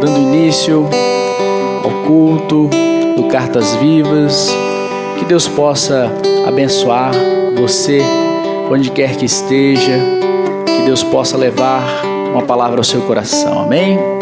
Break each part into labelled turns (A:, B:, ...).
A: Dando início ao culto do Cartas Vivas. Que Deus possa abençoar você onde quer que esteja. Que Deus possa levar uma palavra ao seu coração. Amém?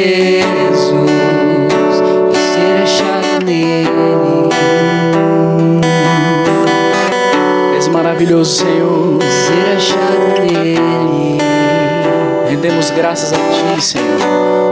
B: Jesus. E ser achado nele.
A: Esse maravilhoso Senhor.
B: Ser achado nele.
A: Rendemos graças a Ti, Senhor.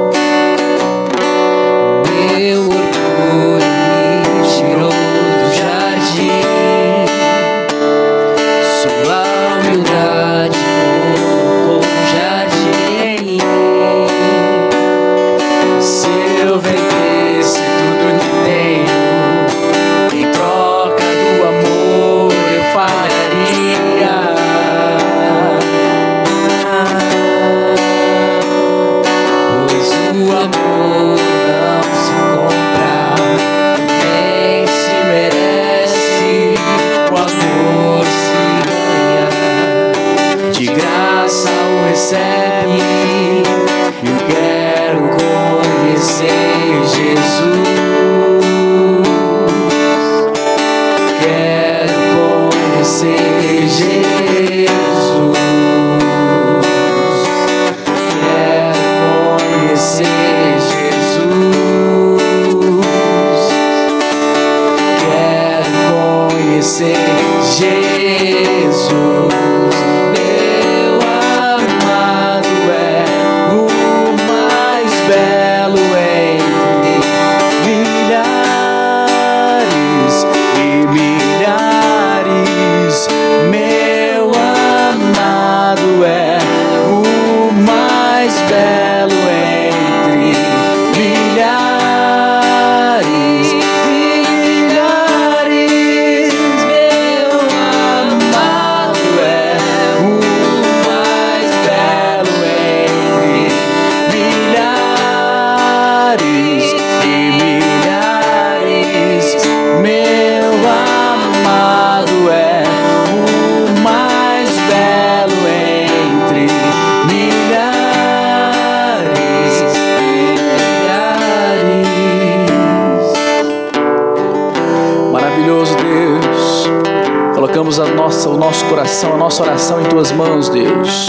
A: Nossa oração em tuas mãos, Deus.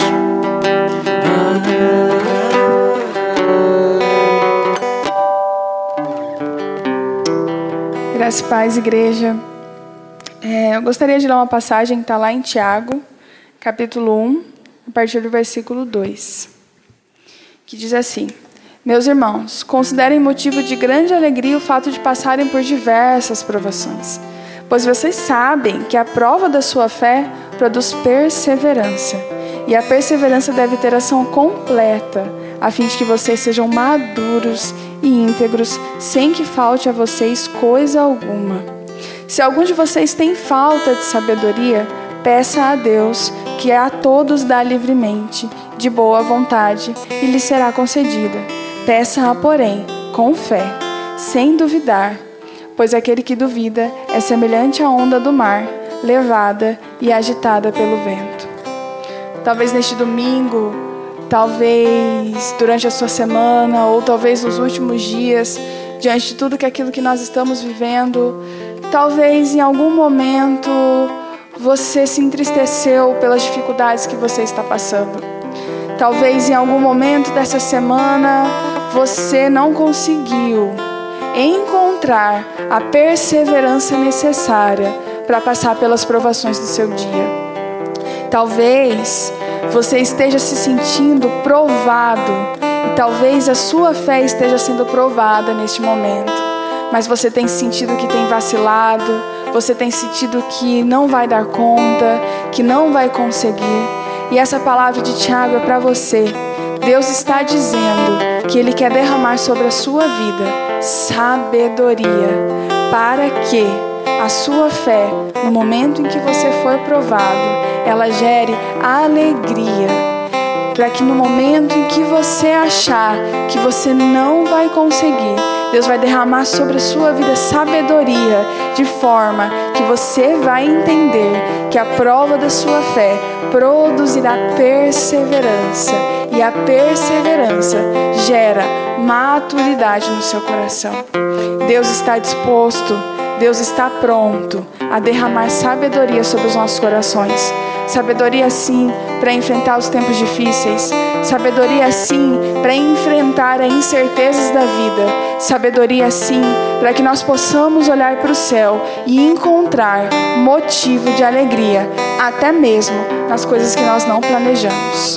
C: Graças paz, igreja. É, eu gostaria de ler uma passagem que está lá em Tiago, capítulo 1, a partir do versículo 2, que diz assim: Meus irmãos, considerem motivo de grande alegria o fato de passarem por diversas provações, pois vocês sabem que a prova da sua fé produz perseverança, e a perseverança deve ter ação completa, a fim de que vocês sejam maduros e íntegros, sem que falte a vocês coisa alguma. Se algum de vocês tem falta de sabedoria, peça a Deus, que a todos dá livremente, de boa vontade e lhe será concedida. Peça-a, porém, com fé, sem duvidar, pois aquele que duvida é semelhante à onda do mar, levada e agitada pelo vento. Talvez neste domingo, talvez durante a sua semana, ou talvez nos últimos dias, diante de tudo que aquilo que nós estamos vivendo, talvez em algum momento você se entristeceu pelas dificuldades que você está passando. Talvez em algum momento dessa semana você não conseguiu encontrar a perseverança necessária para passar pelas provações do seu dia. Talvez você esteja se sentindo provado e talvez a sua fé esteja sendo provada neste momento, mas você tem sentido que tem vacilado, você tem sentido que não vai dar conta, que não vai conseguir. E essa palavra de Tiago é para você. Deus está dizendo que Ele quer derramar sobre a sua vida sabedoria para que a sua fé, no momento em que você for provado, ela gere alegria. Para que no momento em que você achar que você não vai conseguir, Deus vai derramar sobre a sua vida sabedoria, de forma que você vai entender que a prova da sua fé produzirá perseverança, e a perseverança gera maturidade no seu coração. Deus está disposto, Deus está pronto a derramar sabedoria sobre os nossos corações. Sabedoria sim para enfrentar os tempos difíceis. Sabedoria sim para enfrentar as incertezas da vida. Sabedoria sim para que nós possamos olhar para o céu e encontrar motivo de alegria, até mesmo nas coisas que nós não planejamos.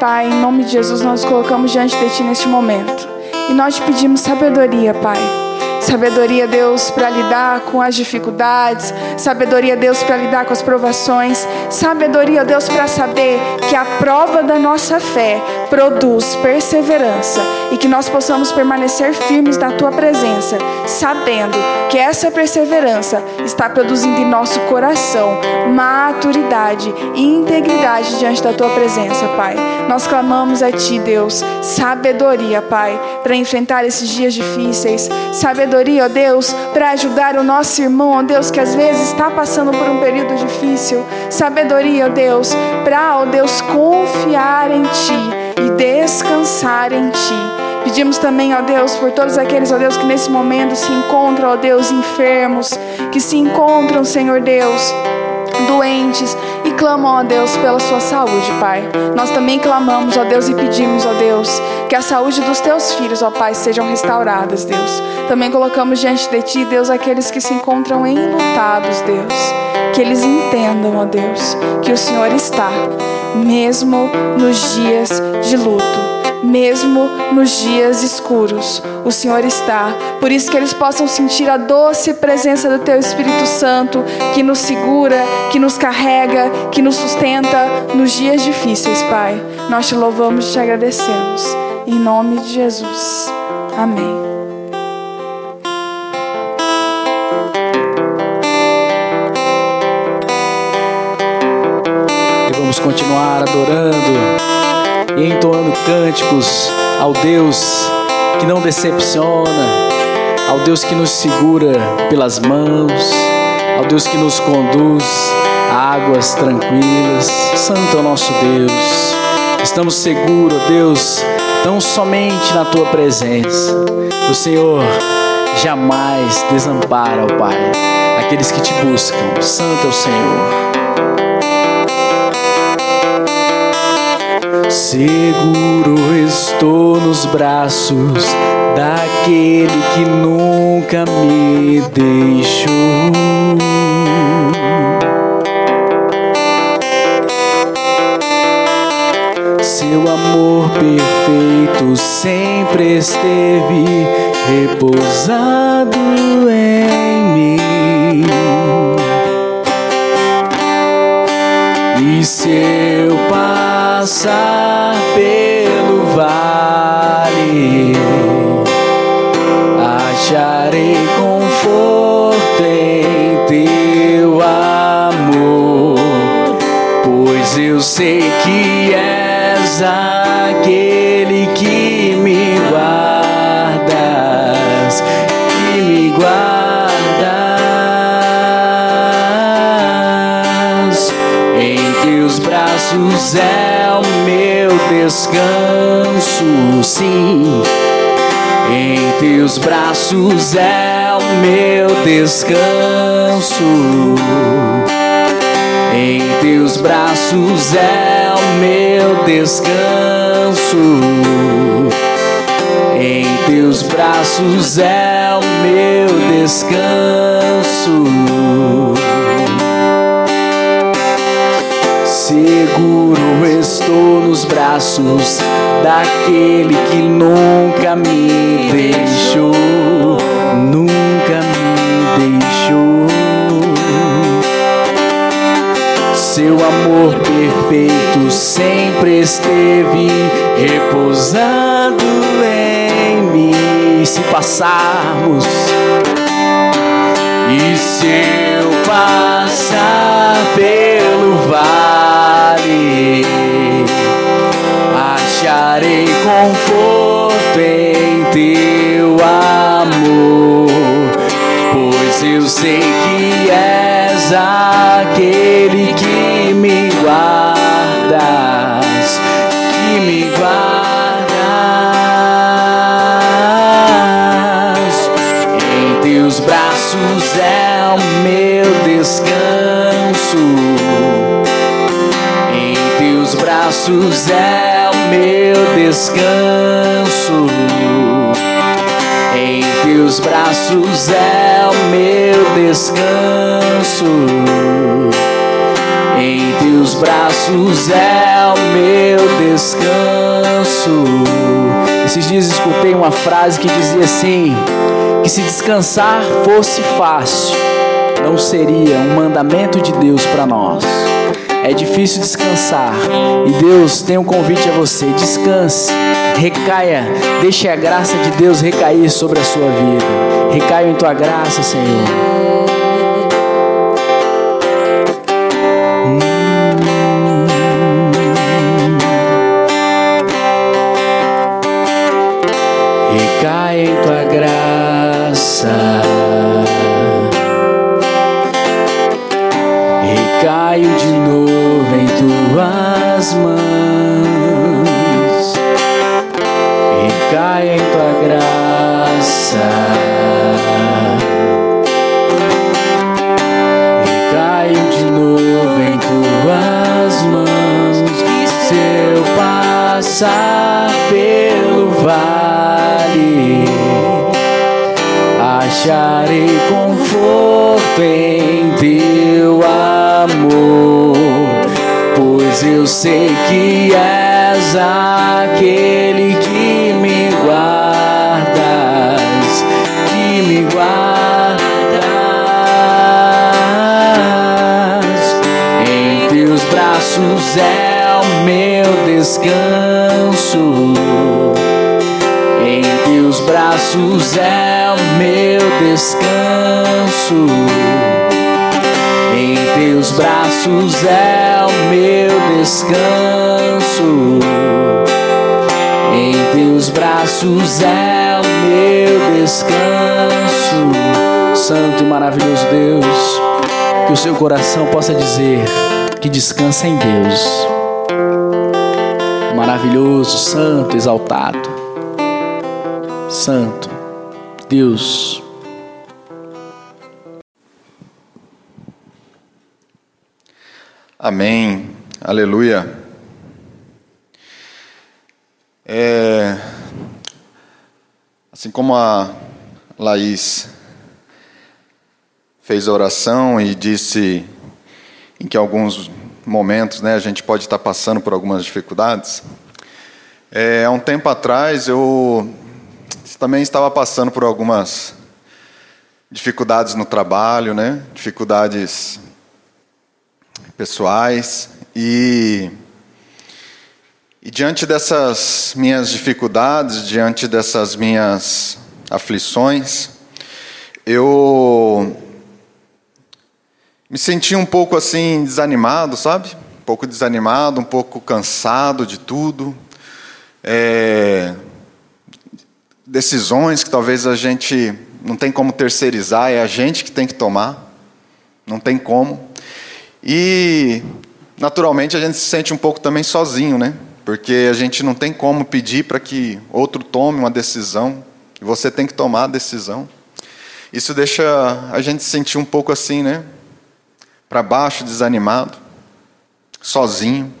C: Pai, em nome de Jesus, nós nos colocamos diante de Ti neste momento. E nós te pedimos sabedoria, Pai Sabedoria, Deus, para lidar com as dificuldades. Sabedoria, Deus, para lidar com as provações. Sabedoria, Deus, para saber que a prova da nossa fé produz perseverança e que nós possamos permanecer firmes na tua presença, sabendo que essa perseverança está produzindo em nosso coração maturidade e integridade diante da tua presença, Pai. Nós clamamos a ti, Deus, sabedoria, Pai, para enfrentar esses dias difíceis, sabedoria, ó Deus, para ajudar o nosso irmão, ó Deus, que às vezes está passando por um período difícil, sabedoria, ó Deus, para, ó Deus, confiar em ti e descansar em Ti. Pedimos também, ó Deus, por todos aqueles, ó Deus, que nesse momento se encontram, ó Deus, enfermos, que se encontram, Senhor Deus, doentes e clamam, ó Deus, pela sua saúde, Pai. Nós também clamamos, ó Deus, e pedimos, ó Deus, que a saúde dos teus filhos, ó Pai, sejam restauradas, Deus. Também colocamos diante de Ti, Deus, aqueles que se encontram enlutados, Deus. Que eles entendam, ó Deus, que o Senhor está, mesmo nos dias de luto mesmo nos dias escuros, o Senhor está. Por isso que eles possam sentir a doce presença do Teu Espírito Santo, que nos segura, que nos carrega, que nos sustenta nos dias difíceis, Pai. Nós te louvamos e te agradecemos. Em nome de Jesus. Amém.
A: Vamos continuar adorando e entoando cânticos ao Deus que não decepciona, ao Deus que nos segura pelas mãos, ao Deus que nos conduz a águas tranquilas. Santo é o nosso Deus. Estamos seguros, Deus, tão somente na tua presença. O Senhor jamais desampara, ó Pai, aqueles que te buscam. Santo é o Senhor. Seguro estou nos braços daquele que nunca me deixou. Seu amor perfeito sempre esteve repousado em mim. E seu passar pelo vale, acharei conforto em teu amor, pois eu sei que és és descanso, sim. Em teus braços é o meu descanso. Em teus braços é o meu descanso. Em teus braços é o meu descanso. Seguro estou nos braços daquele que nunca me deixou, nunca me deixou. Seu amor perfeito sempre esteve repousando em mim. Se passarmos e se eu passar pelo vale, acharei conforto em teu amor, pois eu sei que descanso. Em teus braços é o meu descanso. Em teus braços é o meu descanso. Esses dias escutei uma frase que dizia assim: que se descansar fosse fácil, não seria um mandamento de Deus para nós. É difícil descansar e Deus tem um convite a você: descanse, recaia, deixe a graça de Deus recair sobre a sua vida. Recaia em tua graça, Senhor. Sei que és aquele que me guardas, que me guardas. Em teus braços é o meu descanso. Em teus braços é o meu descanso. Teus braços é o meu descanso. Em teus braços é o meu descanso. Santo e maravilhoso Deus, que o seu coração possa dizer que descansa em Deus. Maravilhoso, santo, exaltado. Santo, Deus.
D: Amém. Aleluia. É, assim como a Laís fez a oração e disse em que alguns momentos né, a gente pode estar passando por algumas dificuldades. É, há um tempo atrás eu também estava passando por algumas dificuldades no trabalho, né, dificuldades pessoais e e diante dessas minhas dificuldades, diante dessas minhas aflições, eu me senti um pouco assim desanimado, sabe? pouco desanimado, um pouco cansado de tudo. É, decisões que talvez a gente não tem como terceirizar, é a gente que tem que tomar, não tem como. E, naturalmente, a gente se sente um pouco também sozinho, né? Porque a gente não tem como pedir para que outro tome uma decisão, você tem que tomar a decisão. Isso deixa a gente se sentir um pouco assim, né? Para baixo, desanimado, sozinho.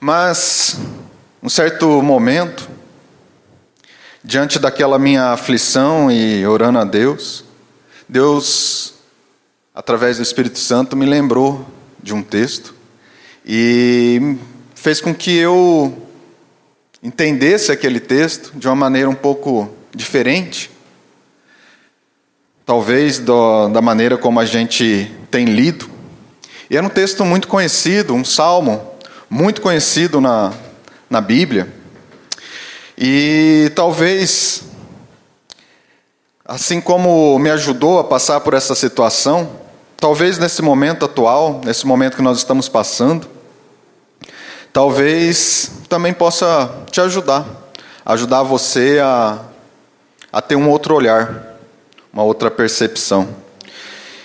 D: Mas, um certo momento, diante daquela minha aflição e orando a Deus, Deus, através do Espírito Santo, me lembrou de um texto e fez com que eu entendesse aquele texto de uma maneira um pouco diferente, talvez do, da maneira como a gente tem lido. E era um texto muito conhecido, um salmo muito conhecido na, na Bíblia. E talvez, assim como me ajudou a passar por essa situação, talvez nesse momento atual, nesse momento que nós estamos passando, talvez também possa te ajudar, ajudar você a, a ter um outro olhar, uma outra percepção.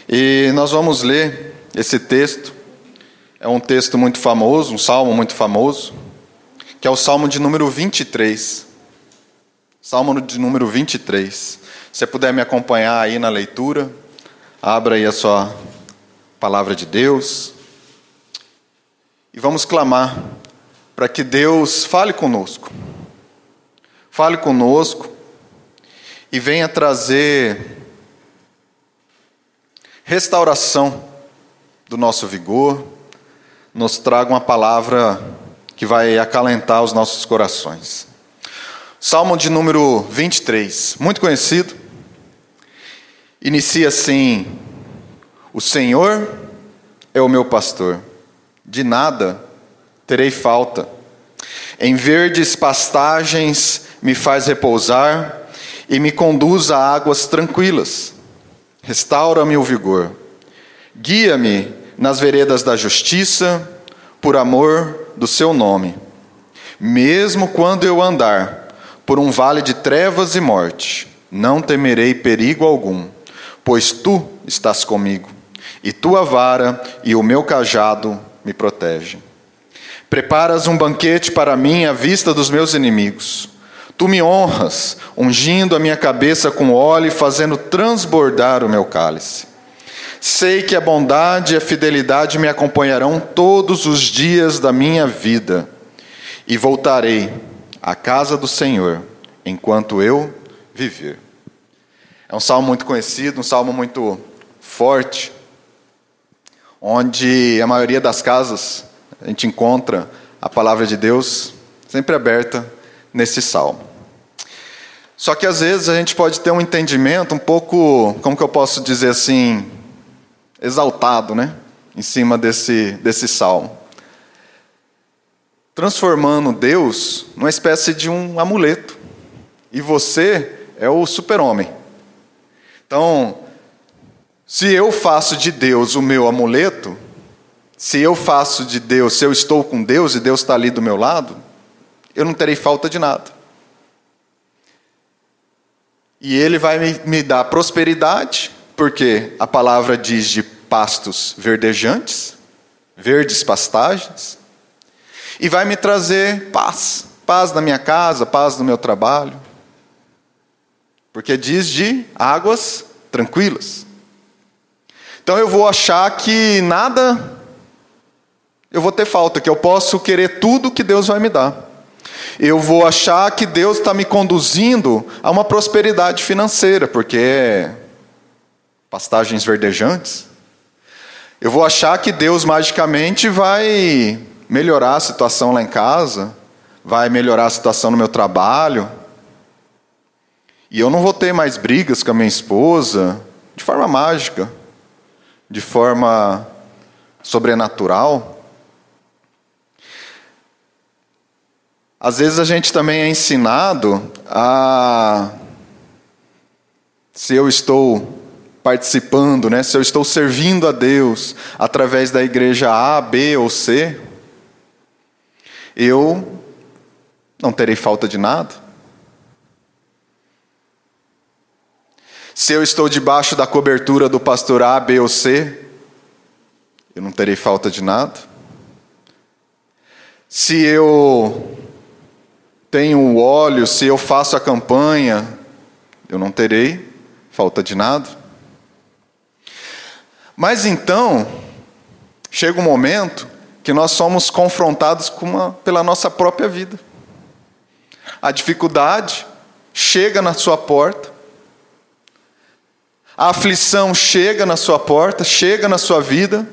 D: E nós vamos ler esse texto, é um texto muito famoso, um salmo muito famoso, que é o Salmo de número 23. Salmo de número 23. Se você puder me acompanhar aí na leitura, abra aí a sua palavra de Deus. E vamos clamar para que Deus fale conosco. Fale conosco e venha trazer restauração do nosso vigor, nos traga uma palavra que vai acalentar os nossos corações. Salmo de número 23, muito conhecido. Inicia assim: O Senhor é o meu pastor, de nada terei falta. Em verdes pastagens me faz repousar e me conduz a águas tranquilas. Restaura-me o vigor. Guia-me nas veredas da justiça, por amor do seu nome. Mesmo quando eu andar por um vale de trevas e morte, não temerei perigo algum, pois tu estás comigo, e tua vara e o meu cajado me protegem. Preparas um banquete para mim à vista dos meus inimigos. Tu me honras, ungindo a minha cabeça com óleo e fazendo transbordar o meu cálice. Sei que a bondade e a fidelidade me acompanharão todos os dias da minha vida, e voltarei à casa do Senhor enquanto eu viver. É um salmo muito conhecido, um salmo muito forte, onde a maioria das casas a gente encontra a palavra de Deus sempre aberta nesse salmo. Só que às vezes a gente pode ter um entendimento um pouco, como que eu posso dizer assim, exaltado, né? Em cima desse, desse salmo. Transformando Deus numa espécie de um amuleto. E você é o super-homem. Então, se eu faço de Deus o meu amuleto, se eu faço de Deus, se eu estou com Deus e Deus está ali do meu lado, eu não terei falta de nada. E Ele vai me, dar prosperidade, porque a palavra diz de pastos verdejantes, verdes pastagens, e vai me trazer paz, paz na minha casa, paz no meu trabalho, porque diz de águas tranquilas. Então eu vou achar que nada eu vou ter falta, que eu posso querer tudo que Deus vai me dar. Eu vou achar que Deus está me conduzindo a uma prosperidade financeira, porque é pastagens verdejantes. Eu vou achar que Deus magicamente vai melhorar a situação lá em casa, vai melhorar a situação no meu trabalho. E eu não vou ter mais brigas com a minha esposa de forma mágica, de forma sobrenatural. Às vezes a gente também é ensinado a. Se eu estou participando, né? se eu estou servindo a Deus através da igreja A, B ou C, eu não terei falta de nada. Se eu estou debaixo da cobertura do pastor A, B ou C, eu não terei falta de nada. Se eu tenho óleo, se eu faço a campanha, eu não terei falta de nada. Mas então, chega um momento que nós somos confrontados uma, pela nossa própria vida. A dificuldade chega na sua porta, a aflição chega na sua porta, chega na sua vida,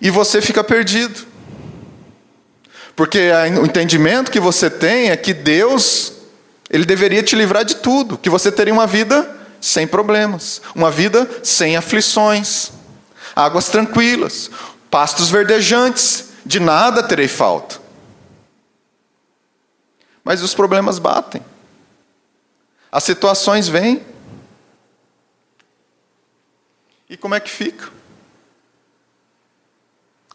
D: e você fica perdido. Porque o entendimento que você tem é que Deus, Ele deveria te livrar de tudo, que você teria uma vida sem problemas, uma vida sem aflições, águas tranquilas, pastos verdejantes, de nada terei falta. Mas os problemas batem, as situações vêm, e como é que fica?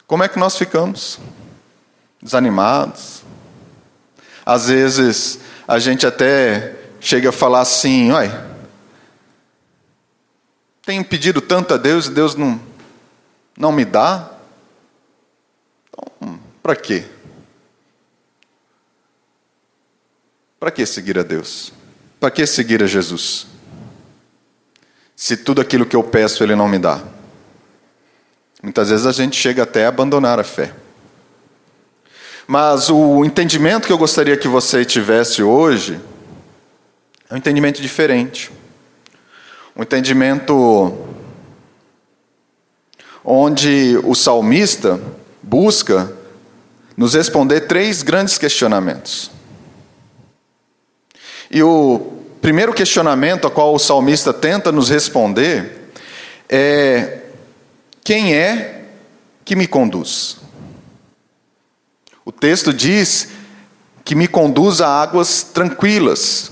D: Como é que nós ficamos? Desanimados. Às vezes a gente até chega a falar assim: olha, tenho pedido tanto a Deus e Deus não, não me dá. Então, para quê? Para que seguir a Deus? Para que seguir a Jesus? Se tudo aquilo que eu peço Ele não me dá? Muitas vezes a gente chega até a abandonar a fé. Mas o entendimento que eu gostaria que você tivesse hoje é um entendimento diferente. Um entendimento onde o salmista busca nos responder três grandes questionamentos. E o primeiro questionamento a qual o salmista tenta nos responder é: quem é que me conduz? O texto diz que me conduz a águas tranquilas,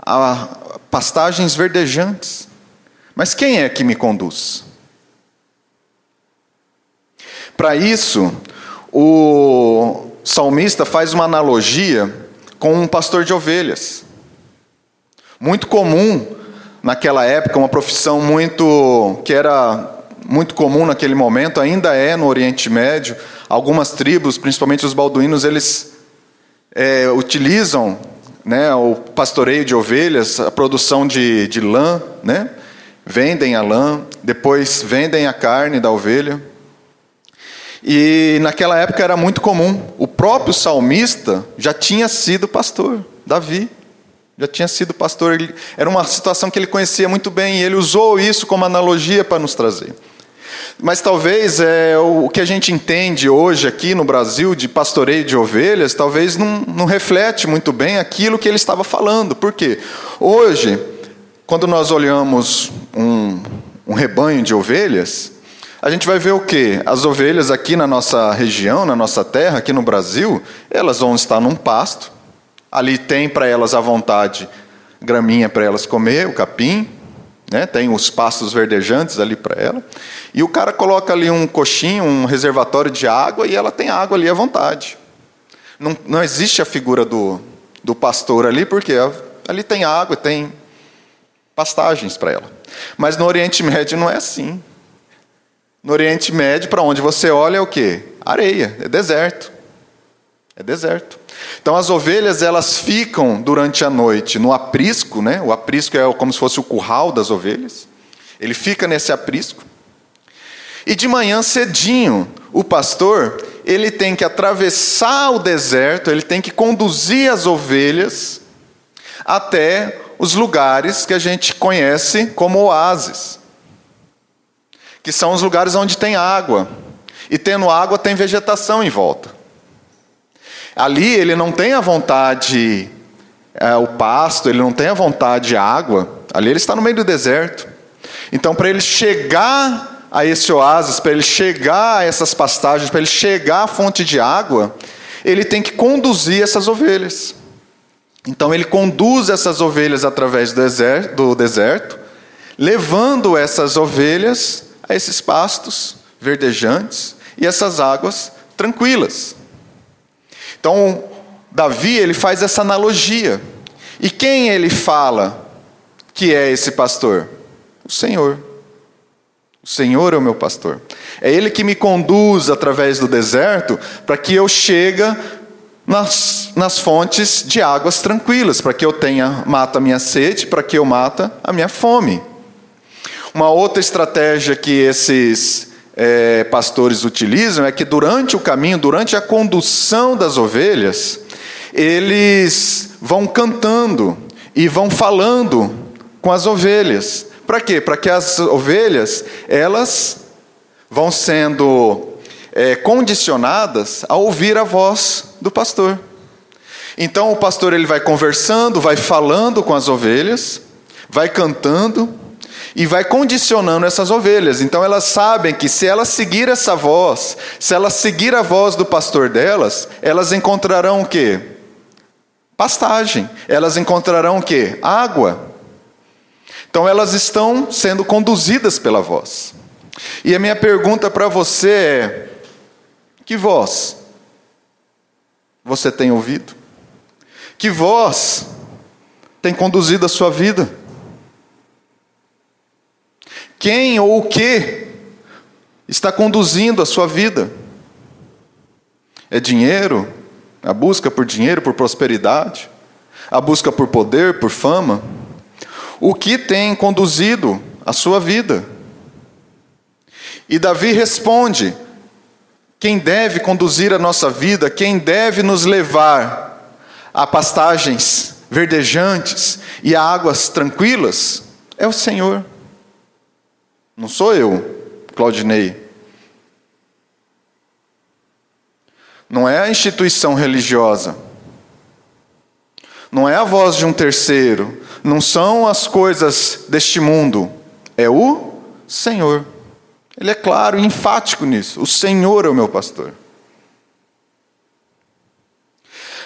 D: a pastagens verdejantes. Mas quem é que me conduz? Para isso, o salmista faz uma analogia com um pastor de ovelhas. Muito comum naquela época, uma profissão muito que era muito comum naquele momento, ainda é no Oriente Médio. Algumas tribos, principalmente os balduínos, eles é, utilizam né, o pastoreio de ovelhas, a produção de, de lã, né? vendem a lã, depois vendem a carne da ovelha. E naquela época era muito comum. O próprio salmista já tinha sido pastor, Davi. Já tinha sido pastor, ele, era uma situação que ele conhecia muito bem e ele usou isso como analogia para nos trazer. Mas talvez é, o que a gente entende hoje aqui no Brasil de pastoreio de ovelhas, talvez não, não reflete muito bem aquilo que ele estava falando. Por quê? Hoje, quando nós olhamos um, um rebanho de ovelhas, a gente vai ver o quê? As ovelhas aqui na nossa região, na nossa terra, aqui no Brasil, elas vão estar num pasto, Ali tem para elas à vontade graminha para elas comer, o capim, né? tem os pastos verdejantes ali para ela. E o cara coloca ali um coxinho, um reservatório de água e ela tem água ali à vontade. Não, não existe a figura do, do pastor ali, porque ali tem água, tem pastagens para ela. Mas no Oriente Médio não é assim. No Oriente Médio, para onde você olha é o quê? Areia, é deserto. É deserto. Então as ovelhas elas ficam durante a noite no aprisco, né? O aprisco é como se fosse o curral das ovelhas. Ele fica nesse aprisco. E de manhã cedinho, o pastor, ele tem que atravessar o deserto, ele tem que conduzir as ovelhas até os lugares que a gente conhece como oásis. Que são os lugares onde tem água. E tendo água tem vegetação em volta. Ali ele não tem a vontade, é, o pasto, ele não tem a vontade de água. Ali ele está no meio do deserto. Então, para ele chegar a esse oásis, para ele chegar a essas pastagens, para ele chegar à fonte de água, ele tem que conduzir essas ovelhas. Então ele conduz essas ovelhas através do deserto, levando essas ovelhas a esses pastos verdejantes e essas águas tranquilas. Então, Davi, ele faz essa analogia. E quem ele fala que é esse pastor? O Senhor. O Senhor é o meu pastor. É Ele que me conduz através do deserto para que eu chegue nas, nas fontes de águas tranquilas, para que eu tenha, mata a minha sede, para que eu mata a minha fome. Uma outra estratégia que esses é, pastores utilizam é que durante o caminho, durante a condução das ovelhas, eles vão cantando e vão falando com as ovelhas. Para quê? Para que as ovelhas, elas vão sendo é, condicionadas a ouvir a voz do pastor. Então o pastor ele vai conversando, vai falando com as ovelhas, vai cantando e vai condicionando essas ovelhas. Então elas sabem que se elas seguir essa voz, se elas seguir a voz do pastor delas, elas encontrarão o quê? Pastagem. Elas encontrarão o quê? Água. Então elas estão sendo conduzidas pela voz. E a minha pergunta para você é: que voz você tem ouvido? Que voz tem conduzido a sua vida? Quem ou o que está conduzindo a sua vida? É dinheiro? A busca por dinheiro, por prosperidade? A busca por poder, por fama? o que tem conduzido a sua vida. E Davi responde: quem deve conduzir a nossa vida, quem deve nos levar a pastagens verdejantes e a águas tranquilas, é o Senhor. Não sou eu, Claudinei. Não é a instituição religiosa. Não é a voz de um terceiro, não são as coisas deste mundo, é o Senhor. Ele é claro e enfático nisso. O Senhor é o meu pastor.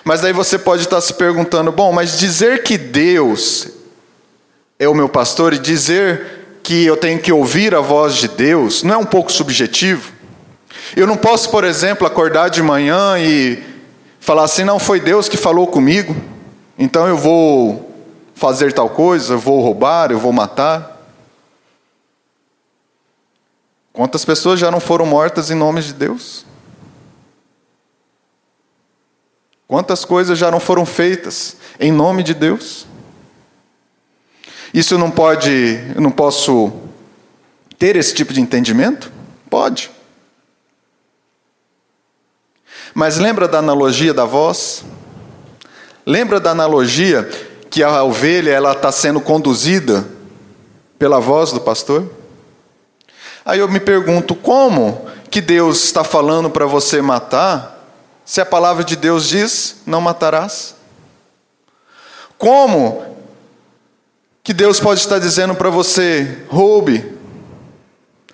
D: Mas aí você pode estar se perguntando: bom, mas dizer que Deus é o meu pastor e dizer que eu tenho que ouvir a voz de Deus não é um pouco subjetivo? Eu não posso, por exemplo, acordar de manhã e falar assim: não foi Deus que falou comigo. Então eu vou fazer tal coisa, eu vou roubar, eu vou matar. Quantas pessoas já não foram mortas em nome de Deus? Quantas coisas já não foram feitas em nome de Deus? Isso não pode, eu não posso ter esse tipo de entendimento? Pode. Mas lembra da analogia da voz? Lembra da analogia que a ovelha ela está sendo conduzida pela voz do pastor? Aí eu me pergunto como que Deus está falando para você matar, se a palavra de Deus diz não matarás? Como que Deus pode estar dizendo para você roube,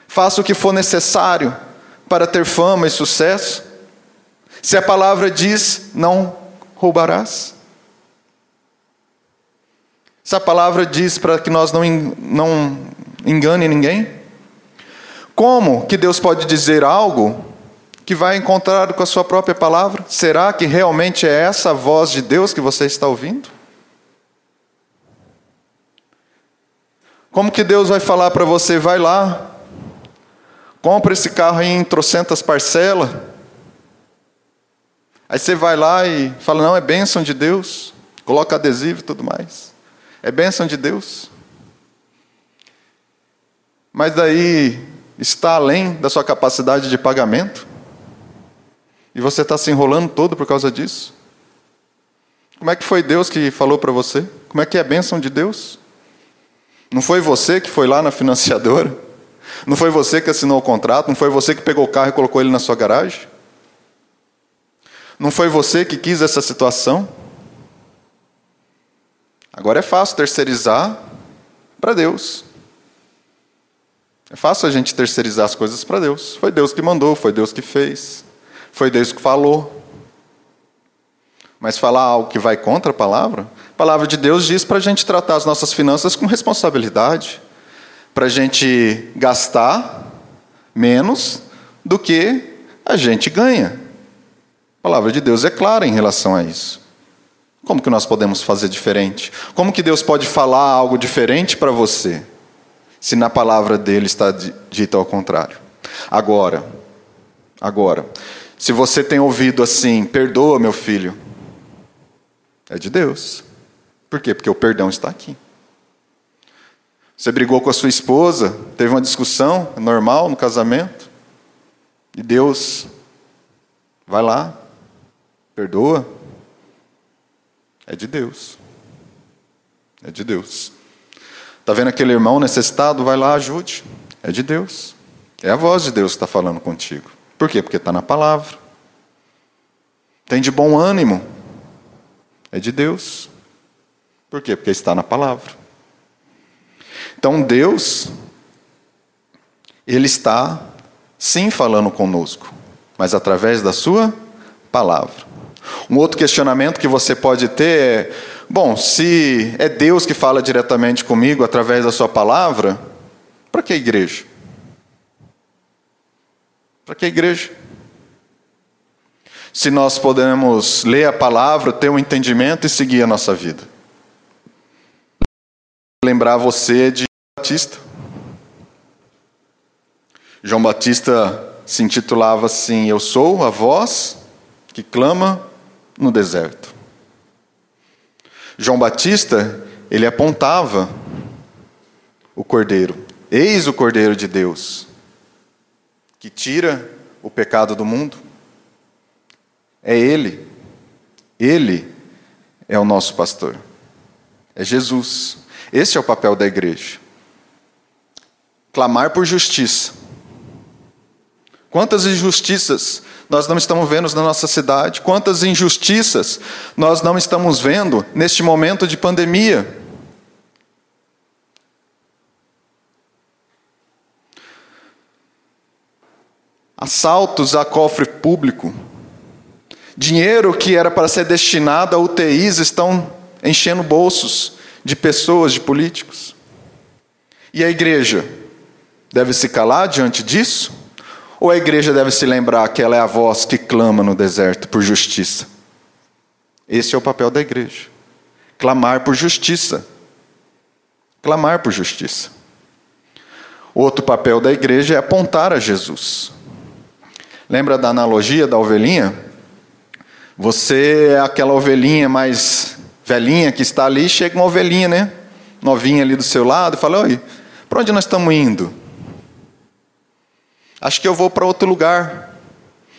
D: faça o que for necessário para ter fama e sucesso, se a palavra diz não roubarás? Essa palavra diz para que nós não, não engane ninguém. Como que Deus pode dizer algo que vai encontrar com a sua própria palavra? Será que realmente é essa a voz de Deus que você está ouvindo? Como que Deus vai falar para você, vai lá, compra esse carro em trocentas parcelas, aí você vai lá e fala, não, é bênção de Deus, coloca adesivo e tudo mais. É bênção de Deus. Mas daí está além da sua capacidade de pagamento. E você está se enrolando todo por causa disso. Como é que foi Deus que falou para você? Como é que é a bênção de Deus? Não foi você que foi lá na financiadora? Não foi você que assinou o contrato? Não foi você que pegou o carro e colocou ele na sua garagem? Não foi você que quis essa situação? Agora é fácil terceirizar para Deus. É fácil a gente terceirizar as coisas para Deus. Foi Deus que mandou, foi Deus que fez, foi Deus que falou. Mas falar algo que vai contra a palavra, a palavra de Deus diz para a gente tratar as nossas finanças com responsabilidade. para a gente gastar menos do que a gente ganha. A palavra de Deus é clara em relação a isso. Como que nós podemos fazer diferente? Como que Deus pode falar algo diferente para você, se na palavra dele está dito ao contrário? Agora, agora, se você tem ouvido assim, perdoa meu filho, é de Deus. Por quê? Porque o perdão está aqui. Você brigou com a sua esposa, teve uma discussão normal no casamento, e Deus vai lá, perdoa. É de Deus. É de Deus. Está vendo aquele irmão necessitado? Vai lá, ajude. É de Deus. É a voz de Deus que está falando contigo. Por quê? Porque está na palavra. Tem de bom ânimo. É de Deus. Por quê? Porque está na palavra. Então Deus, Ele está sim falando conosco, mas através da Sua palavra. Um outro questionamento que você pode ter é: bom, se é Deus que fala diretamente comigo através da Sua palavra, para que igreja? Para que igreja? Se nós podemos ler a palavra, ter um entendimento e seguir a nossa vida. Lembrar você de Batista. João Batista se intitulava assim: Eu sou a voz que clama no deserto. João Batista, ele apontava o cordeiro. Eis o cordeiro de Deus, que tira o pecado do mundo. É ele. Ele é o nosso pastor. É Jesus. Esse é o papel da igreja. Clamar por justiça. Quantas injustiças nós não estamos vendo na nossa cidade? Quantas injustiças nós não estamos vendo neste momento de pandemia? Assaltos a cofre público. Dinheiro que era para ser destinado a UTIs estão enchendo bolsos de pessoas, de políticos. E a igreja deve se calar diante disso? Ou a igreja deve se lembrar que ela é a voz que clama no deserto por justiça? Esse é o papel da igreja. Clamar por justiça. Clamar por justiça. Outro papel da igreja é apontar a Jesus. Lembra da analogia da ovelhinha? Você é aquela ovelhinha mais velhinha que está ali, chega uma ovelhinha, né? Novinha ali do seu lado, e fala: Oi, para onde nós estamos indo? Acho que eu vou para outro lugar.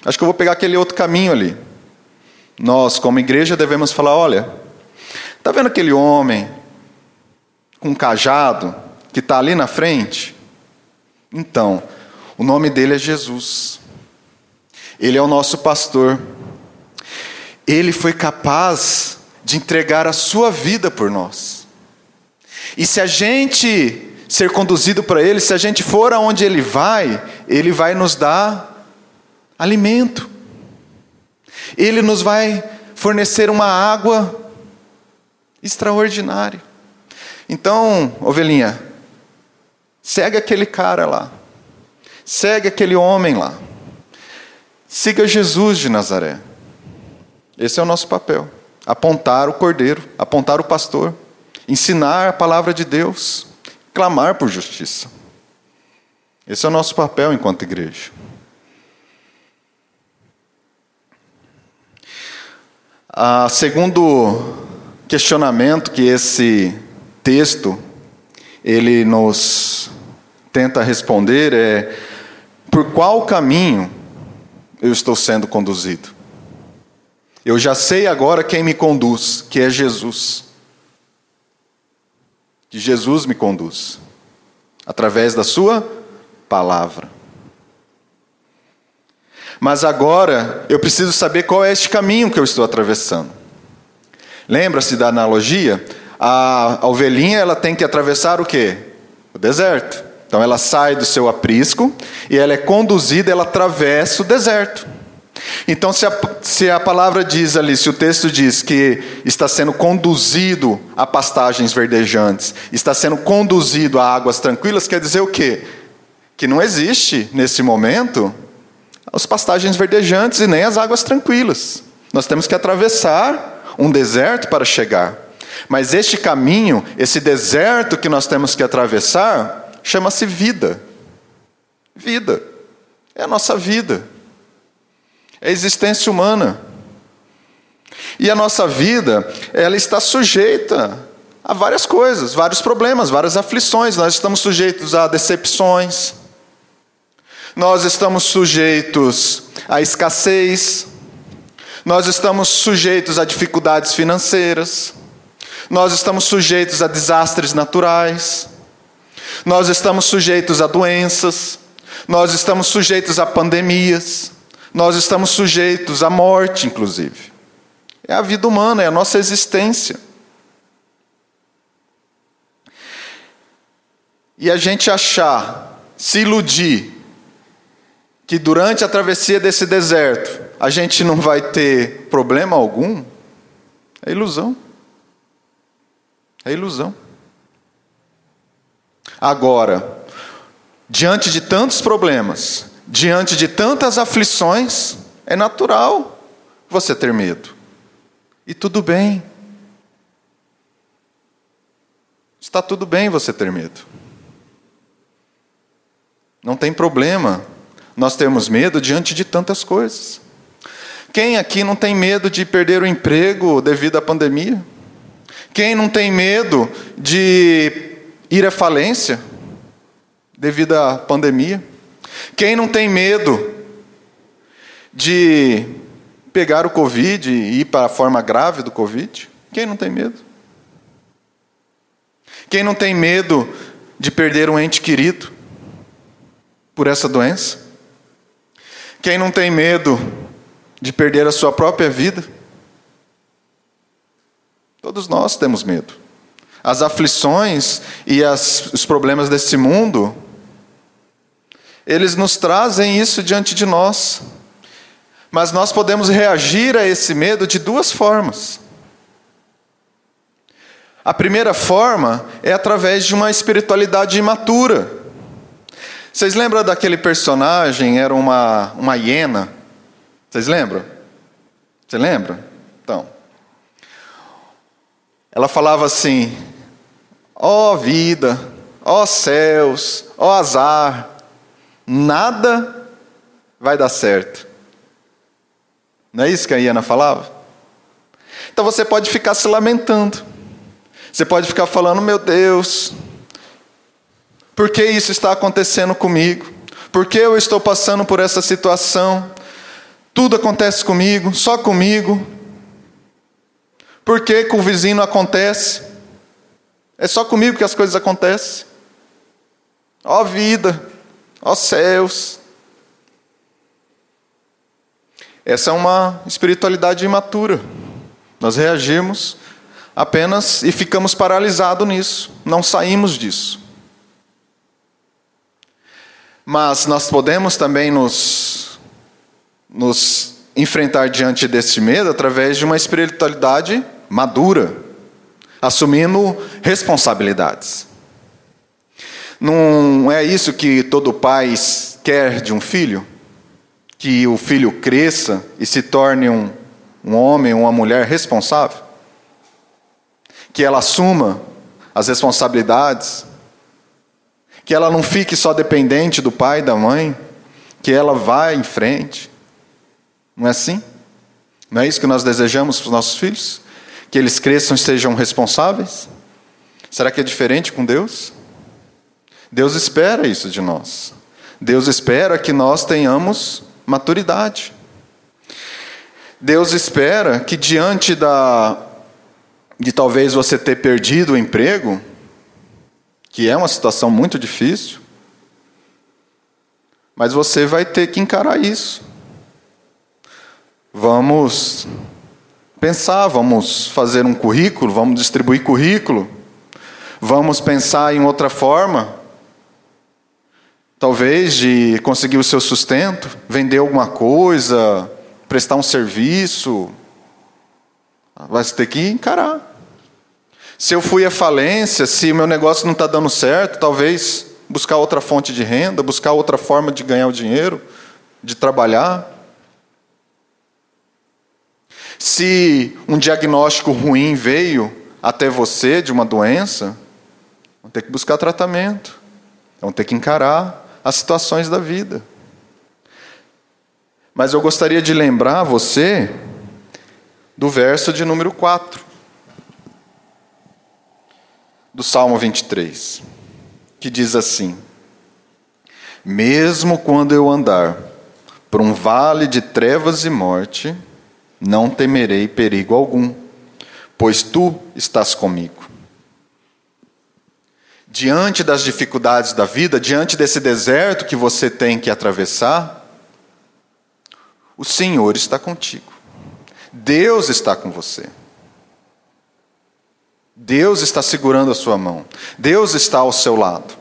D: Acho que eu vou pegar aquele outro caminho ali. Nós, como igreja, devemos falar: olha, está vendo aquele homem com um cajado que está ali na frente? Então, o nome dele é Jesus. Ele é o nosso pastor. Ele foi capaz de entregar a sua vida por nós. E se a gente ser conduzido para Ele, se a gente for aonde Ele vai, Ele vai nos dar alimento. Ele nos vai fornecer uma água extraordinária. Então, ovelhinha, segue aquele cara lá, segue aquele homem lá, siga Jesus de Nazaré. Esse é o nosso papel apontar o cordeiro, apontar o pastor, ensinar a palavra de Deus, clamar por justiça. Esse é o nosso papel enquanto igreja. Ah, segundo questionamento que esse texto ele nos tenta responder é por qual caminho eu estou sendo conduzido? Eu já sei agora quem me conduz, que é Jesus. Que Jesus me conduz através da Sua palavra. Mas agora eu preciso saber qual é este caminho que eu estou atravessando. Lembra-se da analogia? A, ovelhinha ela tem que atravessar o quê? O deserto. Então ela sai do seu aprisco e ela é conduzida, ela atravessa o deserto. Então, se a, se a palavra diz ali, se o texto diz que está sendo conduzido a pastagens verdejantes, está sendo conduzido a águas tranquilas, quer dizer o quê? Que não existe, nesse momento, as pastagens verdejantes e nem as águas tranquilas. Nós temos que atravessar um deserto para chegar. Mas este caminho, esse deserto que nós temos que atravessar, chama-se vida. Vida. É a nossa vida é a existência humana. E a nossa vida, ela está sujeita a várias coisas, vários problemas, várias aflições. Nós estamos sujeitos a decepções, nós estamos sujeitos à escassez, nós estamos sujeitos a dificuldades financeiras, nós estamos sujeitos a desastres naturais, nós estamos sujeitos a doenças, nós estamos sujeitos a pandemias nós estamos sujeitos à morte, inclusive. É a vida humana, é a nossa existência. E a gente achar, se iludir, que durante a travessia desse deserto a gente não vai ter problema algum, é ilusão. É ilusão. Agora, diante de tantos problemas, diante de tantas aflições, é natural você ter medo. E tudo bem. Está tudo bem você ter medo. Não tem problema nós termos medo diante de tantas coisas. Quem aqui não tem medo de perder o emprego devido à pandemia? Quem não tem medo de ir à falência devido à pandemia? Quem não tem medo de pegar o Covid e ir para a forma grave do Covid? Quem não tem medo? Quem não tem medo de perder um ente querido por essa doença? Quem não tem medo de perder a sua própria vida? Todos nós temos medo. As aflições e as, os problemas desse mundo eles nos trazem isso diante de nós. Mas nós podemos reagir a esse medo de duas formas. A primeira forma é através de uma espiritualidade imatura. Vocês lembram daquele personagem, era uma, uma hiena? Vocês lembram? Você lembra? Então. Ela falava assim: ó oh, vida, ó oh, céus, ó oh, azar, nada vai dar certo. Não é isso que a Iana falava? Então você pode ficar se lamentando. Você pode ficar falando: meu Deus, por que isso está acontecendo comigo? Por que eu estou passando por essa situação? Tudo acontece comigo, só comigo. Por que com o vizinho acontece? É só comigo que as coisas acontecem. Ó vida, Ó céus! Essa é uma espiritualidade imatura. Nós reagimos apenas e ficamos paralisados nisso, não saímos disso. Mas nós podemos também nos, nos enfrentar diante deste medo através de uma espiritualidade madura, assumindo responsabilidades. Não é isso que todo pai quer de um filho? Que o filho cresça e se torne um, um homem, uma mulher responsável? Que ela assuma as responsabilidades? Que ela não fique só dependente do pai e da mãe? Que ela vá em frente? Não é assim? Não é isso que nós desejamos para os nossos filhos? Que eles cresçam e sejam responsáveis? Será que é diferente com Deus? Deus espera isso de nós. Deus espera que nós tenhamos maturidade. Deus espera que diante da de talvez você ter perdido o emprego, que é uma situação muito difícil, mas você vai ter que encarar isso. Vamos pensar, vamos fazer um currículo, vamos distribuir currículo, vamos pensar em outra forma talvez de conseguir o seu sustento, vender alguma coisa, prestar um serviço, vai ter que encarar. Se eu fui à falência, se meu negócio não está dando certo, talvez buscar outra fonte de renda, buscar outra forma de ganhar o dinheiro, de trabalhar. Se um diagnóstico ruim veio até você de uma doença, vão ter que buscar tratamento, vão ter que encarar as situações da vida. Mas eu gostaria de lembrar você do verso de número 4 do Salmo 23, que diz assim: Mesmo quando eu andar por um vale de trevas e morte, não temerei perigo algum, pois tu estás comigo. Diante das dificuldades da vida, diante desse deserto que você tem que atravessar, o Senhor está contigo. Deus está com você. Deus está segurando a sua mão. Deus está ao seu lado.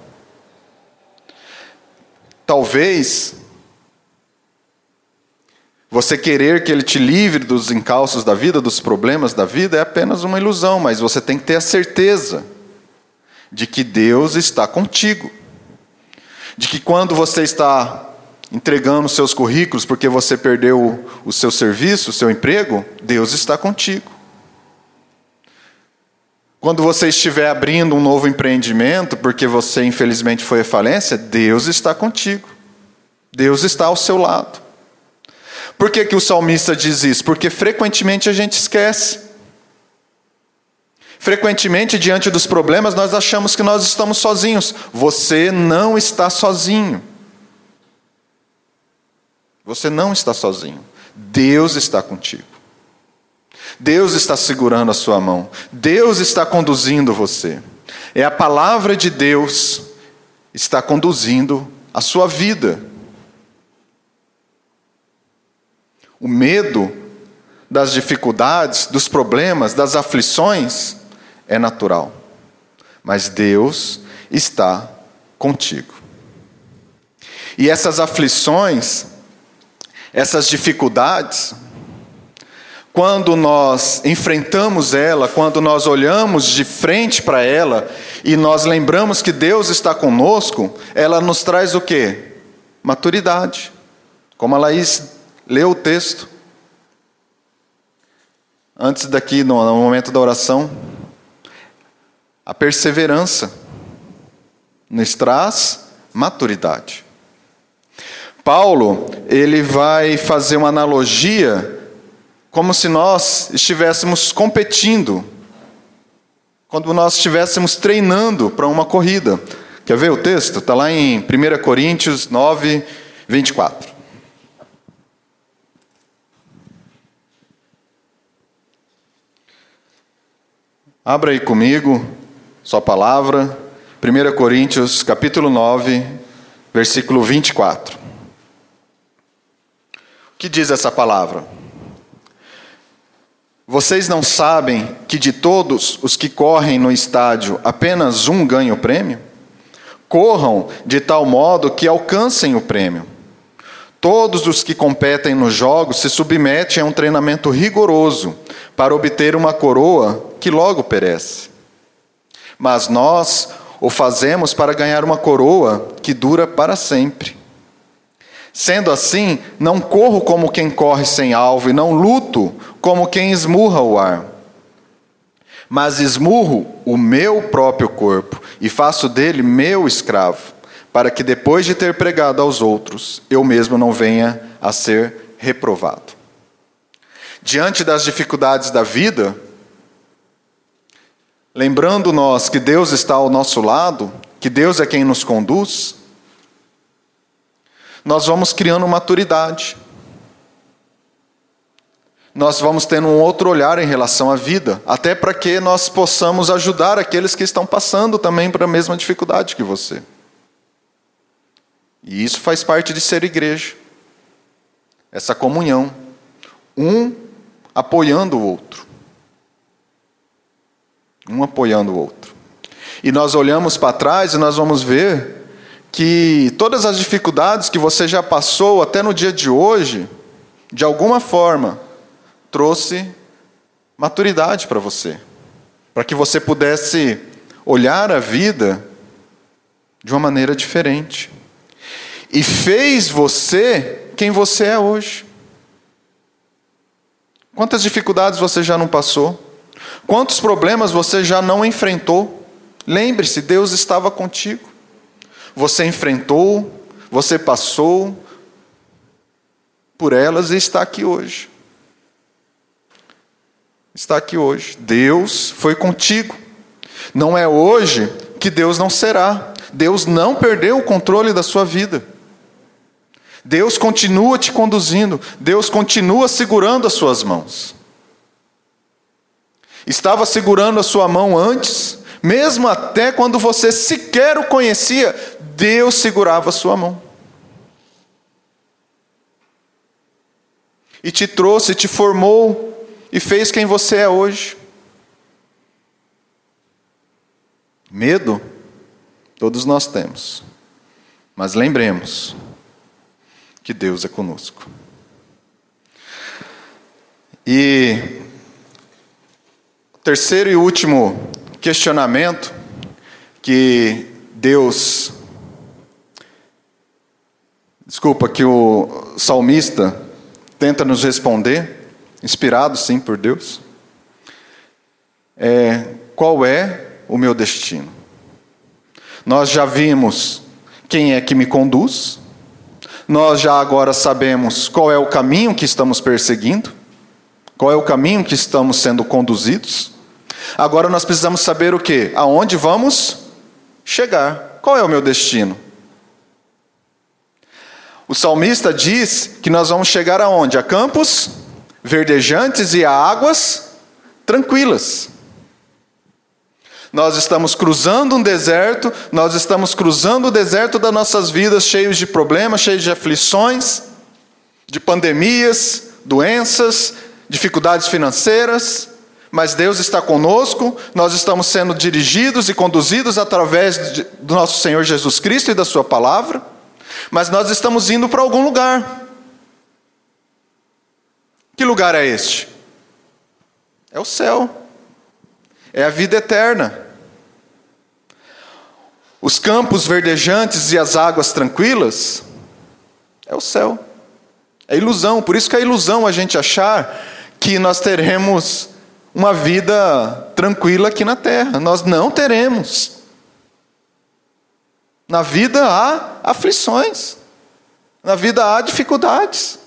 D: Talvez você querer que Ele te livre dos encalços da vida, dos problemas da vida, é apenas uma ilusão, mas você tem que ter a certeza de que Deus está contigo. De que quando você está entregando seus currículos porque você perdeu o seu serviço, o seu emprego, Deus está contigo. Quando você estiver abrindo um novo empreendimento, porque você infelizmente foi à falência, Deus está contigo. Deus está ao seu lado. Por que, que o salmista diz isso? Porque frequentemente a gente esquece. Frequentemente, diante dos problemas, nós achamos que nós estamos sozinhos. Você não está sozinho. Você não está sozinho. Deus está contigo. Deus está segurando a sua mão. Deus está conduzindo você. É a palavra de Deus está conduzindo a sua vida. O medo das dificuldades, dos problemas, das aflições é natural. Mas Deus está contigo. E essas aflições, essas dificuldades, quando nós enfrentamos ela, quando nós olhamos de frente para ela e nós lembramos que Deus está conosco, ela nos traz o que? Maturidade. Como a Laís leu o texto. Antes daqui, no momento da oração, a perseverança nos traz maturidade. Paulo, ele vai fazer uma analogia como se nós estivéssemos competindo, quando nós estivéssemos treinando para uma corrida. Quer ver o texto? Está lá em 1 Coríntios 9, 24. Abra aí comigo, sua palavra, 1 Coríntios capítulo 9, versículo 24. O que diz essa palavra? Vocês não sabem que de todos os que correm no estádio, apenas um ganha o prêmio? Corram de tal modo que alcancem o prêmio. Todos os que competem nos jogos se submetem a um treinamento rigoroso para obter uma coroa que logo perece. Mas nós o fazemos para ganhar uma coroa que dura para sempre. Sendo assim, não corro como quem corre sem alvo, e não luto como quem esmurra o ar. Mas esmurro o meu próprio corpo e faço dele meu escravo, para que depois de ter pregado aos outros, eu mesmo não venha a ser reprovado. Diante das dificuldades da vida, lembrando nós que Deus está ao nosso lado, que Deus é quem nos conduz, nós vamos criando maturidade. Nós vamos tendo um outro olhar em relação à vida, até para que nós possamos ajudar aqueles que estão passando também para a mesma dificuldade que você. E isso faz parte de ser igreja. Essa comunhão. Um apoiando o outro. Um apoiando o outro. E nós olhamos para trás e nós vamos ver que todas as dificuldades que você já passou até no dia de hoje, de alguma forma, trouxe maturidade para você, para que você pudesse olhar a vida de uma maneira diferente. E fez você quem você é hoje. Quantas dificuldades você já não passou? Quantos problemas você já não enfrentou? Lembre-se, Deus estava contigo. Você enfrentou, você passou por elas e está aqui hoje. Está aqui hoje. Deus foi contigo. Não é hoje que Deus não será. Deus não perdeu o controle da sua vida. Deus continua te conduzindo, Deus continua segurando as suas mãos. Estava segurando a sua mão antes, mesmo até quando você sequer o conhecia, Deus segurava a sua mão. E te trouxe, te formou e fez quem você é hoje. Medo, todos nós temos. Mas lembremos que Deus é conosco. E terceiro e último questionamento que Deus desculpa que o salmista tenta nos responder, inspirado sim por Deus, é qual é o meu destino. Nós já vimos quem é que me conduz, nós já agora sabemos qual é o caminho que estamos perseguindo, qual é o caminho que estamos sendo conduzidos. Agora nós precisamos saber o que? Aonde vamos chegar? Qual é o meu destino? O salmista diz que nós vamos chegar aonde? A campos verdejantes e a águas tranquilas. Nós estamos cruzando um deserto, nós estamos cruzando o deserto das nossas vidas, cheios de problemas, cheios de aflições, de pandemias, doenças, dificuldades financeiras, mas Deus está conosco, nós estamos sendo dirigidos e conduzidos através de, do nosso Senhor Jesus Cristo e da Sua palavra, mas nós estamos indo para algum lugar. Que lugar é este? É o céu, é a vida eterna. Os campos verdejantes e as águas tranquilas é o céu. É ilusão, por isso que é ilusão a gente achar que nós teremos uma vida tranquila aqui na terra. Nós não teremos. Na vida há aflições. Na vida há dificuldades.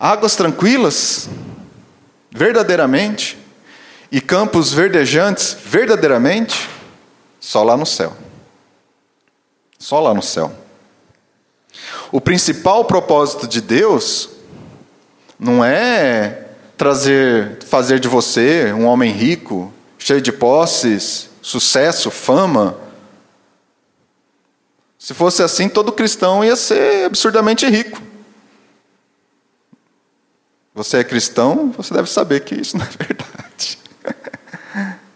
D: Águas tranquilas, verdadeiramente, e campos verdejantes, verdadeiramente, só lá no céu. Só lá no céu. O principal propósito de Deus não é trazer, fazer de você um homem rico, cheio de posses, sucesso, fama. Se fosse assim, todo cristão ia ser absurdamente rico. Você é cristão, você deve saber que isso não é verdade.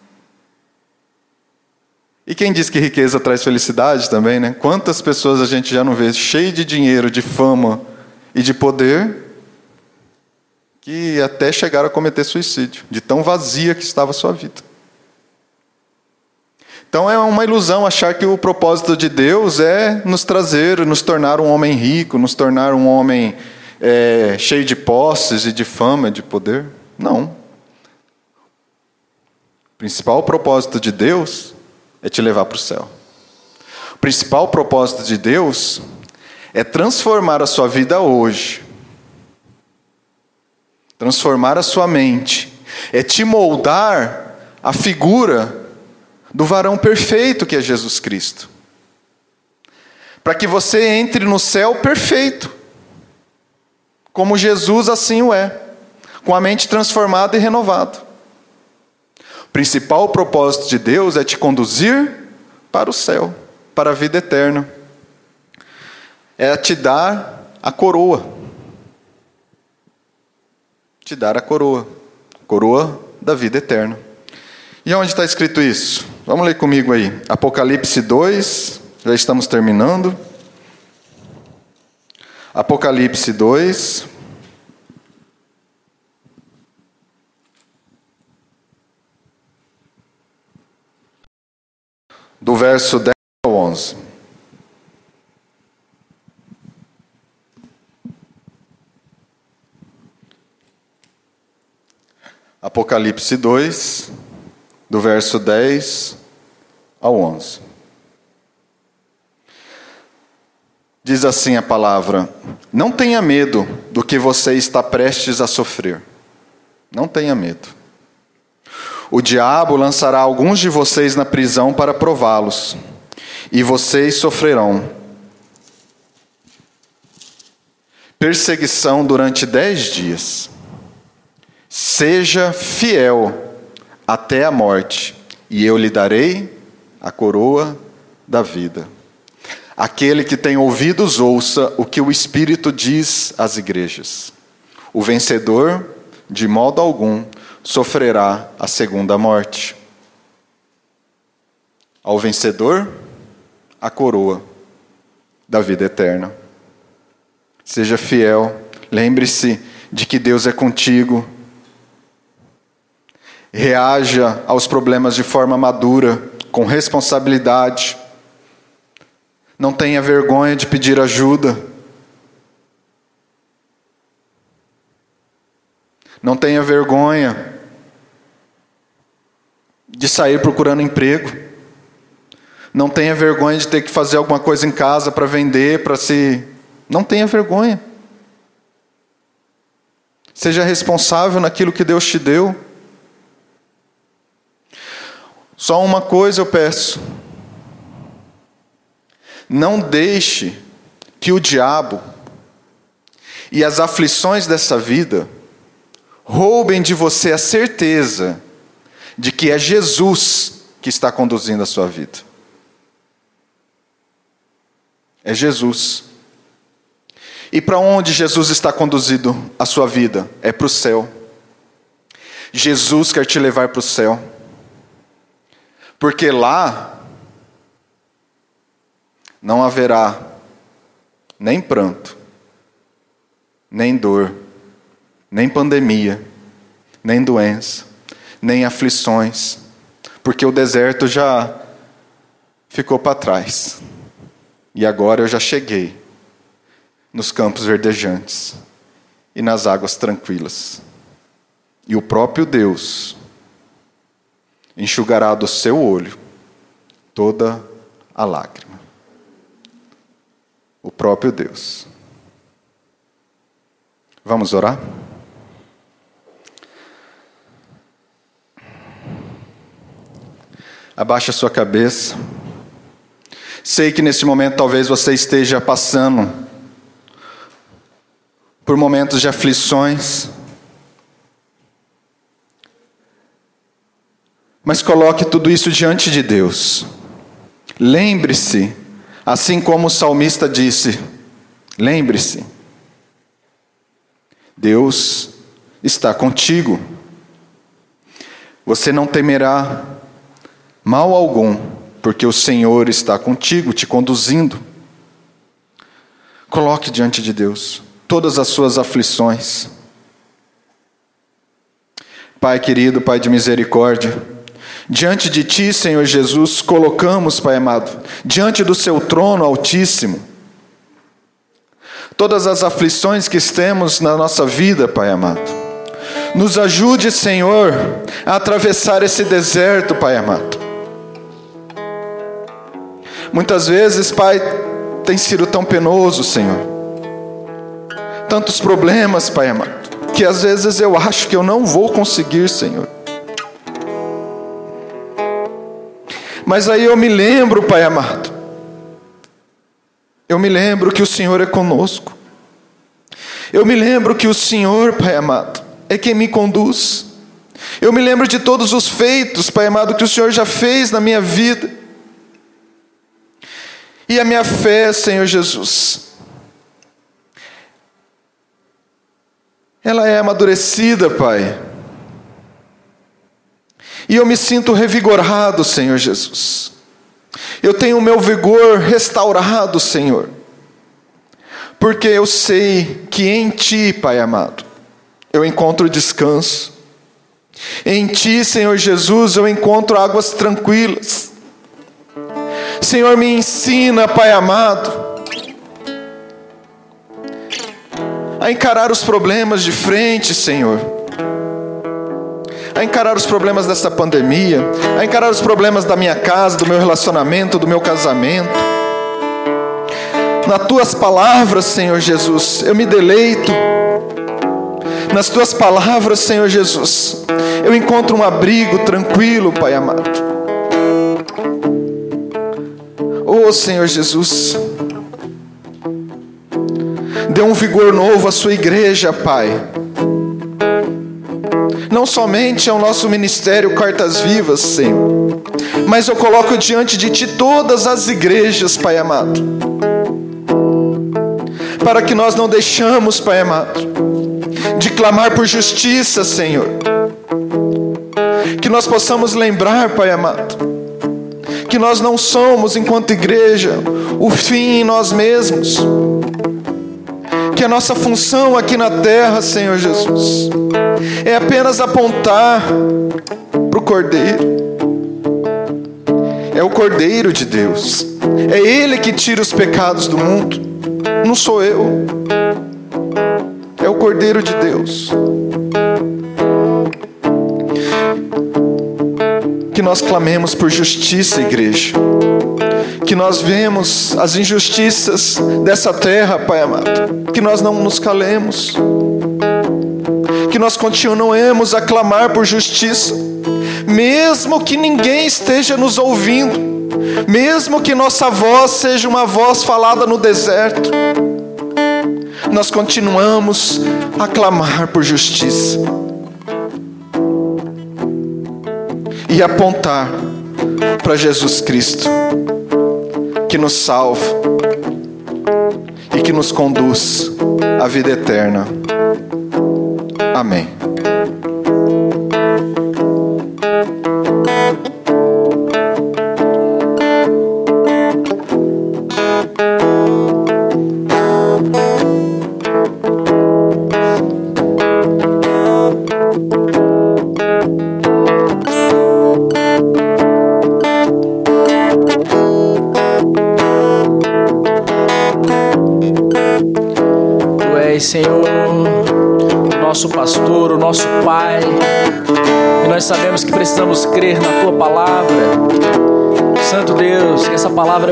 D: E quem diz que riqueza traz felicidade também, né? Quantas pessoas a gente já não vê cheio de dinheiro, de fama e de poder, que até chegaram a cometer suicídio, de tão vazia que estava a sua vida. Então é uma ilusão achar que o propósito de Deus é nos trazer, nos tornar um homem rico, nos tornar um homem é, cheio de posses e de fama, de poder. Não principal propósito de Deus é te levar para o céu. O principal propósito de Deus é transformar a sua vida hoje, transformar a sua mente, é te moldar a figura do varão perfeito que é Jesus Cristo. Para que você entre no céu perfeito, como Jesus assim o é, com a mente transformada e renovada principal propósito de Deus é te conduzir para o céu, para a vida eterna. É te dar a coroa. Te dar a coroa. Coroa da vida eterna. E onde está escrito isso? Vamos ler comigo aí. Apocalipse 2, já estamos terminando. Apocalipse 2. Do verso 10 ao 11. Apocalipse 2, do verso 10 ao 11. Diz assim a palavra: Não tenha medo do que você está prestes a sofrer. Não tenha medo. O diabo lançará alguns de vocês na prisão para prová-los, e vocês sofrerão perseguição durante dez dias. Seja fiel até a morte, e eu lhe darei a coroa da vida. Aquele que tem ouvidos, ouça o que o Espírito diz às igrejas. O vencedor, de modo algum, sofrerá a segunda morte. Ao vencedor, a coroa da vida eterna. Seja fiel, lembre-se de que Deus é contigo, reaja aos problemas de forma madura, com responsabilidade. Não tenha vergonha de pedir ajuda. Não tenha vergonha de sair procurando emprego. Não tenha vergonha de ter que fazer alguma coisa em casa para vender, para se. Não tenha vergonha. Seja responsável naquilo que Deus te deu. Só uma coisa eu peço: não deixe que o diabo e as aflições dessa vida roubem de você a certeza de que é Jesus que está conduzindo a sua vida. É Jesus. E para onde Jesus está conduzindo a sua vida? É para o céu. Jesus quer te levar para o céu. Porque lá não haverá nem pranto, nem dor, nem pandemia, nem doença, nem aflições, porque o deserto já ficou para trás. E agora eu já cheguei nos campos verdejantes e nas águas tranquilas. E o próprio Deus enxugará do seu olho toda a lágrima. O próprio Deus. Vamos orar? Abaixe a sua cabeça. Sei que nesse momento talvez você esteja passando por momentos de aflições, Mas coloque tudo isso diante de Deus. Lembre-se, assim como o salmista disse, lembre-se, Deus está contigo. Você não temerá mal algum, porque o Senhor está contigo, te conduzindo. Coloque diante de Deus todas as suas aflições. Pai querido, Pai de misericórdia, Diante de Ti, Senhor Jesus, colocamos, Pai amado, diante do Seu trono altíssimo, todas as aflições que temos na nossa vida, Pai amado. Nos ajude, Senhor, a atravessar esse deserto, Pai amado. Muitas vezes, Pai, tem sido tão penoso, Senhor. Tantos problemas, Pai amado, que às vezes eu acho que eu não vou conseguir, Senhor. Mas aí eu me lembro, Pai amado, eu me lembro que o Senhor é conosco. Eu me lembro que o Senhor, Pai amado, é quem me conduz. Eu me lembro de todos os feitos, Pai amado, que o Senhor já fez na minha vida. E a minha fé, Senhor Jesus, ela é amadurecida, Pai e eu me sinto revigorado, Senhor Jesus. Eu tenho o meu vigor restaurado, Senhor. porque eu sei que em Ti, Pai amado, eu encontro descanso. Em Ti, Senhor Jesus, eu encontro águas tranquilas. Senhor, me ensina, Pai amado, a encarar os problemas de frente, Senhor. A encarar os problemas dessa pandemia, a encarar os problemas da minha casa, do meu relacionamento, do meu casamento. Nas tuas palavras, Senhor Jesus, eu me deleito. Nas tuas palavras, Senhor Jesus, eu encontro um abrigo tranquilo, Pai amado. Oh, Senhor Jesus, Dê um vigor novo à sua igreja, Pai. Não somente ao nosso ministério Cartas Vivas, Senhor, mas eu coloco diante de Ti todas as igrejas, Pai amado. Para que nós não deixamos, Pai amado, de clamar por justiça, Senhor. Que nós possamos lembrar, Pai amado, que nós não somos, enquanto igreja, o fim em nós mesmos que a nossa função aqui na terra, Senhor Jesus, é apenas apontar para o Cordeiro. É o Cordeiro de Deus. É Ele que tira os pecados do mundo. Não sou eu. É o Cordeiro de Deus. Que nós clamemos por justiça, igreja que nós vemos as injustiças dessa terra, Pai amado, que nós não nos calemos, que nós continuemos a clamar por justiça, mesmo que ninguém esteja nos ouvindo, mesmo que nossa voz seja uma voz falada no deserto, nós continuamos a clamar por justiça e apontar para Jesus Cristo que nos salva e que nos conduz à vida eterna. Amém.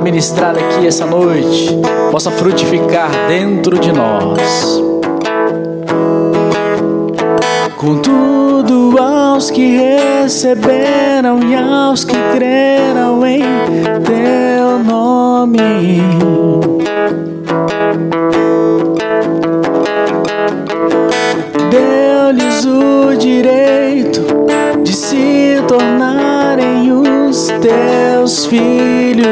A: Palavra ministrada aqui essa noite possa frutificar dentro de nós. Contudo, aos que receberam e aos que creram em teu nome deu-lhes o teus filhos.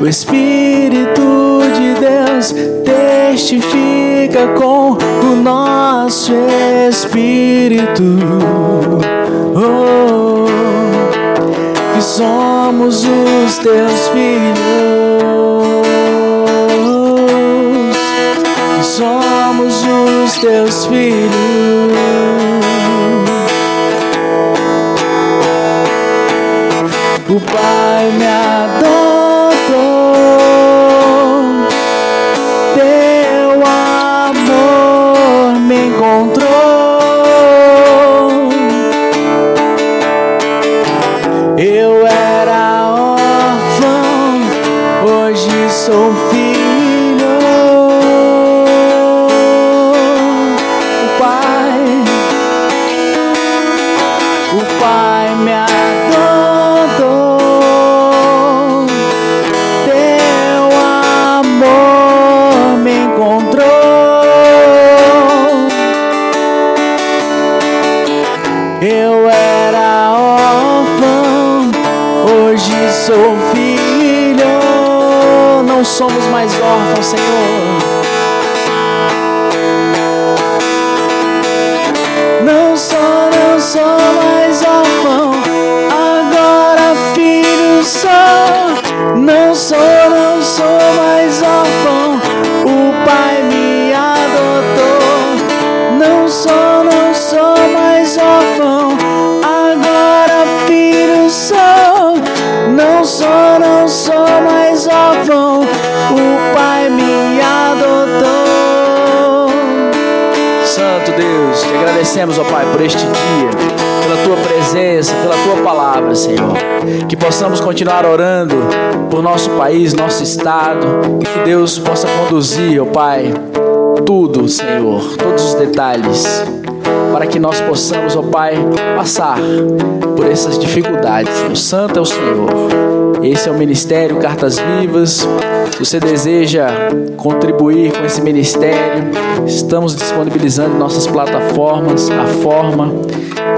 A: O Espírito de Deus testifica com o nosso espírito. Oh, que somos os teus filhos. Os teus filhos. O Pai me adotou, teu amor me encontrou. Eu era órfão, hoje sou filho. Agradecemos, ó Pai, por este dia, pela tua presença, pela tua palavra, Senhor. Que possamos continuar orando por nosso país, nosso estado, e que Deus possa conduzir, ó Pai, tudo, Senhor, todos os detalhes para que nós possamos, ó Pai, passar por essas dificuldades. O Santo é o Senhor. Esse é o Ministério Cartas Vivas. Você deseja contribuir com esse ministério? Estamos disponibilizando nossas plataformas, a forma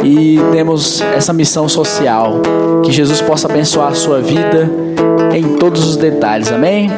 A: e temos essa missão social. Que Jesus possa abençoar a sua vida em todos os detalhes. Amém?